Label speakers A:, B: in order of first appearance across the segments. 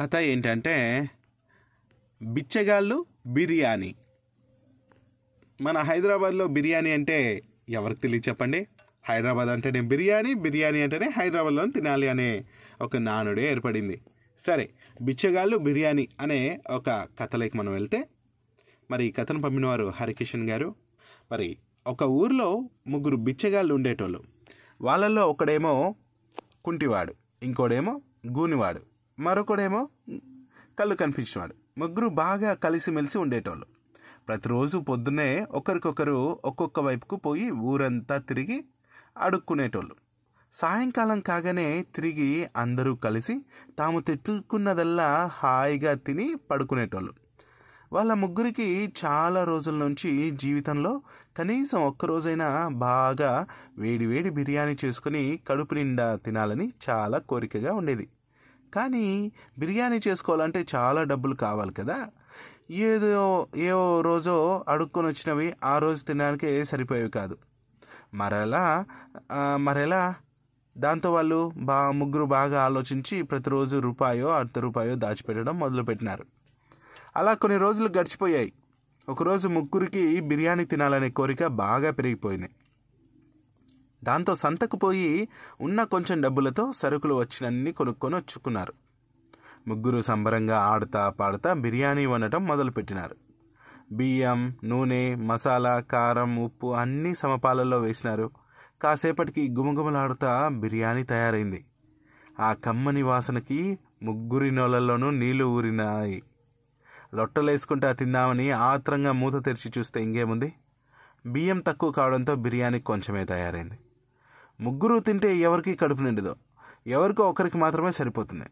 A: కథ ఏంటంటే బిచ్చగాళ్ళు బిర్యానీ. మన హైదరాబాద్లో బిర్యానీ అంటే ఎవరికి తెలియదు చెప్పండి? హైదరాబాద్ అంటేనే బిర్యానీ బిర్యానీ అంటేనే హైదరాబాద్లో తినాలి అనే ఒక నానుడే ఏర్పడింది. సరే బిచ్చగాళ్ళు బిర్యానీ అనే ఒక కథలోకి మనం వెళ్తే మరి ఈ కథను పంపినవారు హరికిషన్ గారు. మరి ఒక ఊర్లో ముగ్గురు బిచ్చగాళ్ళు ఉండేటోళ్ళు. వాళ్ళల్లో ఒకడేమో కుంటివాడు ఇంకోడేమో గూనివాడు. మరొకడేమో కళ్ళు కనిపించినవాడు ముగ్గురు బాగా కలిసిమెలిసి ఉండేటోళ్ళు. ప్రతిరోజు పొద్దున్నే ఒకరికొకరు ఒక్కొక్క వైపుకు పోయి ఊరంతా తిరిగి అడుక్కునేటోళ్ళు. సాయంకాలం కాగానే తిరిగి అందరూ కలిసి తాము తెచ్చుకున్నదల్లా హాయిగా తిని పడుకునేటోళ్ళు. వాళ్ళ ముగ్గురికి చాలా రోజుల నుంచి జీవితంలో కనీసం ఒక్కరోజైనా బాగా వేడివేడి బిర్యానీ చేసుకుని కడుపు నిండా తినాలని చాలా కోరికగా ఉండేది. కానీ బిర్యానీ చేసుకోవాలంటే చాలా డబ్బులు కావాలి కదా. ఏదో ఏ రోజో అడుక్కొని వచ్చినవి ఆ రోజు తినడానికే సరిపోయేవి కాదు. మరలా మరెలా? దాంతో వాళ్ళు బా ముగ్గురు బాగా ఆలోచించి ప్రతిరోజు రూపాయో అర్ధ రూపాయో దాచిపెట్టడం మొదలుపెట్టినారు. అలా కొన్ని రోజులు గడిచిపోయాయి. ఒకరోజు ముగ్గురికి బిర్యానీ తినాలనే కోరిక బాగా పెరిగిపోయినాయి దాంతో సంతకు పోయి ఉన్న కొంచెం డబ్బులతో సరుకులు వచ్చినన్ని కొనుక్కొని వచ్చుకున్నారు. ముగ్గురు సంబరంగా ఆడుతా పాడుతా బిర్యానీ వండటం మొదలుపెట్టినారు. బియ్యం నూనె మసాలా కారం ఉప్పు అన్నీ సమపాలలో వేసినారు. కాసేపటికి గుమగుమలాడుతా బిర్యానీ తయారైంది. ఆ కమ్మని వాసనకి ముగ్గురి నోళ్ళల్లోనూ నీళ్ళు ఊరినాయి. లొట్టలేసుకుంటా తిందామని ఆత్రంగా మూత తెరిచి చూస్తే ఇంకేముంది? బియ్యం తక్కువ కావడంతో బిర్యానీ కొంచెమే తయారైంది. ముగ్గురు తింటే ఎవరికి కడుపు నిండదో. ఎవరికో ఒకరికి మాత్రమే సరిపోతుంది.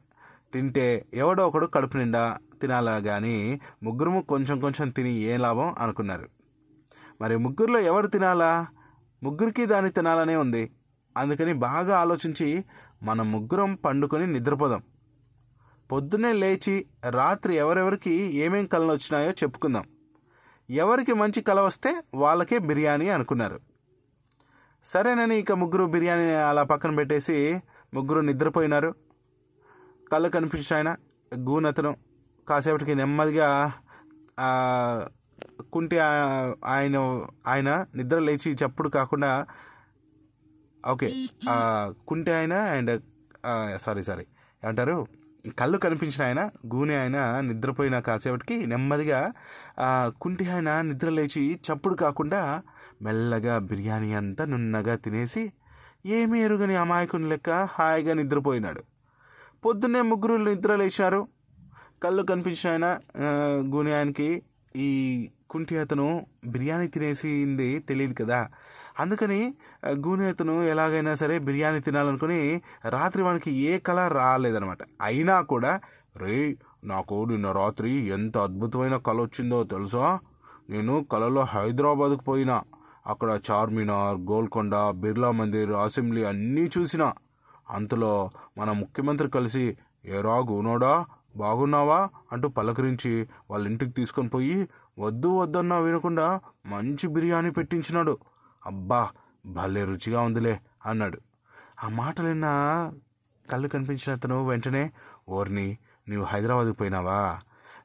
A: తింటే ఎవడో ఒకడు కడుపు నిండా తినాలా కానీ ముగ్గురు కొంచెం కొంచెం తిని ఏ లాభం అనుకున్నారు. మరి ముగ్గురులో ఎవరు తినాలా? ముగ్గురికి దాన్ని తినాలనే ఉంది. అందుకని బాగా ఆలోచించి మనం ముగ్గురం పండుకొని నిద్రపోదాం. పొద్దున్నే లేచి రాత్రి ఎవరెవరికి ఏమేం కళలు వచ్చినాయో చెప్పుకుందాం. ఎవరికి మంచి కళ వస్తే వాళ్ళకే బిర్యానీ అనుకున్నారు. సరేనని ఇక ముగ్గురు బిర్యానీ అలా పక్కన పెట్టేసి ముగ్గురు నిద్రపోయినారు. కళ్ళు కనిపించిన ఆయన గూనతను కాసేపటికి నెమ్మదిగా కుంటి ఆ- ఆయన ఆయన నిద్ర లేచి చప్పుడు కాకుండా ఓకే కుంటి ఆయన అండ్ సారీ సారీ ఏమంటారు? కళ్ళు కనిపించిన ఆయన గూనె ఆయన నిద్రపోయిన కాసేపటికి నెమ్మదిగా కుంటి ఆయన నిద్ర లేచి చప్పుడు కాకుండా మెల్లగా బిర్యానీ అంతా నున్నగా తినేసి ఏమీ ఎరుగని అమాయకుని లెక్క హాయిగా నిద్రపోయినాడు. పొద్దున్నే ముగ్గురు నిద్ర లేచినారు కళ్ళు కనిపించిన ఆయన గూని ఆయనకి ఈ కుంటి అతను బిర్యానీ తినేసింది తెలియదు కదా. అందుకని గూనేతను ఎలాగైనా సరే బిర్యానీ తినాలనుకుని రాత్రి వానికి ఏ కళ రాలేదనమాట అయినా కూడా రే నాకు నిన్న రాత్రి ఎంత అద్భుతమైన కళ వచ్చిందో తెలుసా? నేను కళలో హైదరాబాద్కు పోయినా. అక్కడ చార్మినార్ గోల్కొండ బిర్లా మందిర్ అసెంబ్లీ అన్నీ చూసినా. అంతలో మన ముఖ్యమంత్రి కలిసి ఏరా గూనోడా బాగున్నావా? అంటూ పలకరించి వాళ్ళ ఇంటికి తీసుకొని పోయి వద్దు వద్దన్నా వినకుండా మంచి బిర్యానీ పెట్టించినాడు. అబ్బా భలే రుచిగా ఉందిలే అన్నాడు. ఆ మాటలు విన్న కళ్ళు కనిపించిన అతను వెంటనే ఓర్ని నీవు హైదరాబాద్కి పోయినావా?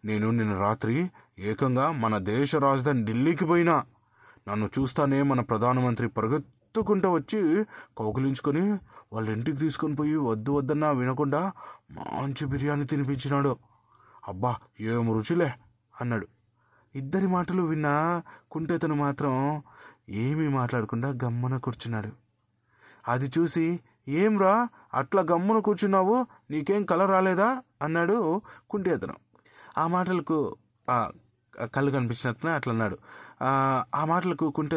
A: నేను నిన్న రాత్రి ఏకంగా మన దేశ రాజధాని ఢిల్లీకి పోయినా. నన్ను చూస్తానే మన ప్రధానమంత్రి పరుగెత్తుకుంటూ వచ్చి కౌగిలించుకొని వాళ్ళ ఇంటికి తీసుకొని పోయి వద్దు వద్దన్నా వినకుండా మంచి బిర్యానీ తినిపించినాడు. అబ్బా ఏం రుచిలే అన్నాడు. ఇద్దరి మాటలు విన్నా కుంటేతను మాత్రం ఏమీ మాట్లాడకుండా గమ్మున కూర్చున్నాడు. అది చూసి ఏంరా అట్లా గమ్మున కూర్చున్నావు? నీకేం కళ రాలేదా? అన్నాడు కుంటి అతను ఆ మాటలకు కళ్ళు కనిపించినట్టున అట్లా అన్నాడు ఆ, మాటలకు కుంటి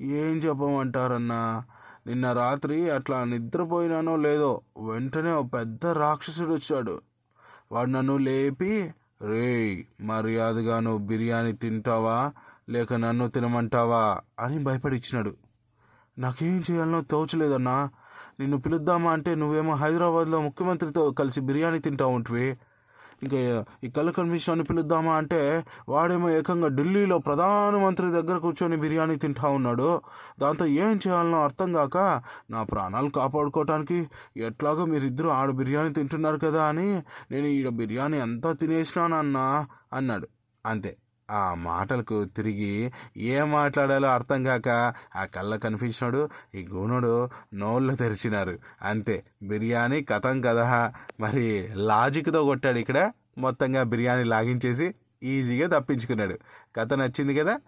A: ఏం చెప్పమంటారన్నా? నిన్న రాత్రి అట్లా నిద్రపోయినానో లేదో వెంటనే ఓ పెద్ద రాక్షసుడు వచ్చాడు. వాడు నన్ను లేపి రేయ్ మర్యాదగా నువ్వు బిర్యానీ తింటావా? లేక నన్ను తినమంటావా అని భయపడిచ్చినాడు. నాకేం చేయాలనో తోచలేదన్నా. నిన్ను పిలుద్దామా అంటే నువ్వేమో హైదరాబాద్లో ముఖ్యమంత్రితో కలిసి బిర్యానీ తింటా ఉంటివి ఇంకా ఈ కళ్ళ కమిషన్ని పిలుద్దామా అంటే వాడేమో ఏకంగా ఢిల్లీలో ప్రధానమంత్రి దగ్గర కూర్చొని బిర్యానీ తింటా ఉన్నాడు. దాంతో ఏం చేయాలనో అర్థం కాక నా ప్రాణాలు కాపాడుకోవటానికి ఎట్లాగో మీరిద్దరూ ఆడ బిర్యానీ తింటున్నారు కదా అని నేను ఈడ బిర్యానీ అంతా తినేసినానన్నా అన్నాడు. అంతే. ఆ మాటలకు తిరిగి ఏం మాట్లాడాలో అర్థం కాక ఆ కళ్ళ కనిపించినాడు ఈ గూనుడు నోళ్ళు తెరిచినారు. అంతే బిర్యానీ కథం కదా. మరి లాజిక్తో కొట్టాడు ఇక్కడ. మొత్తంగా బిర్యానీ లాగించేసి ఈజీగా తప్పించుకున్నాడు. కథ నచ్చింది కదా?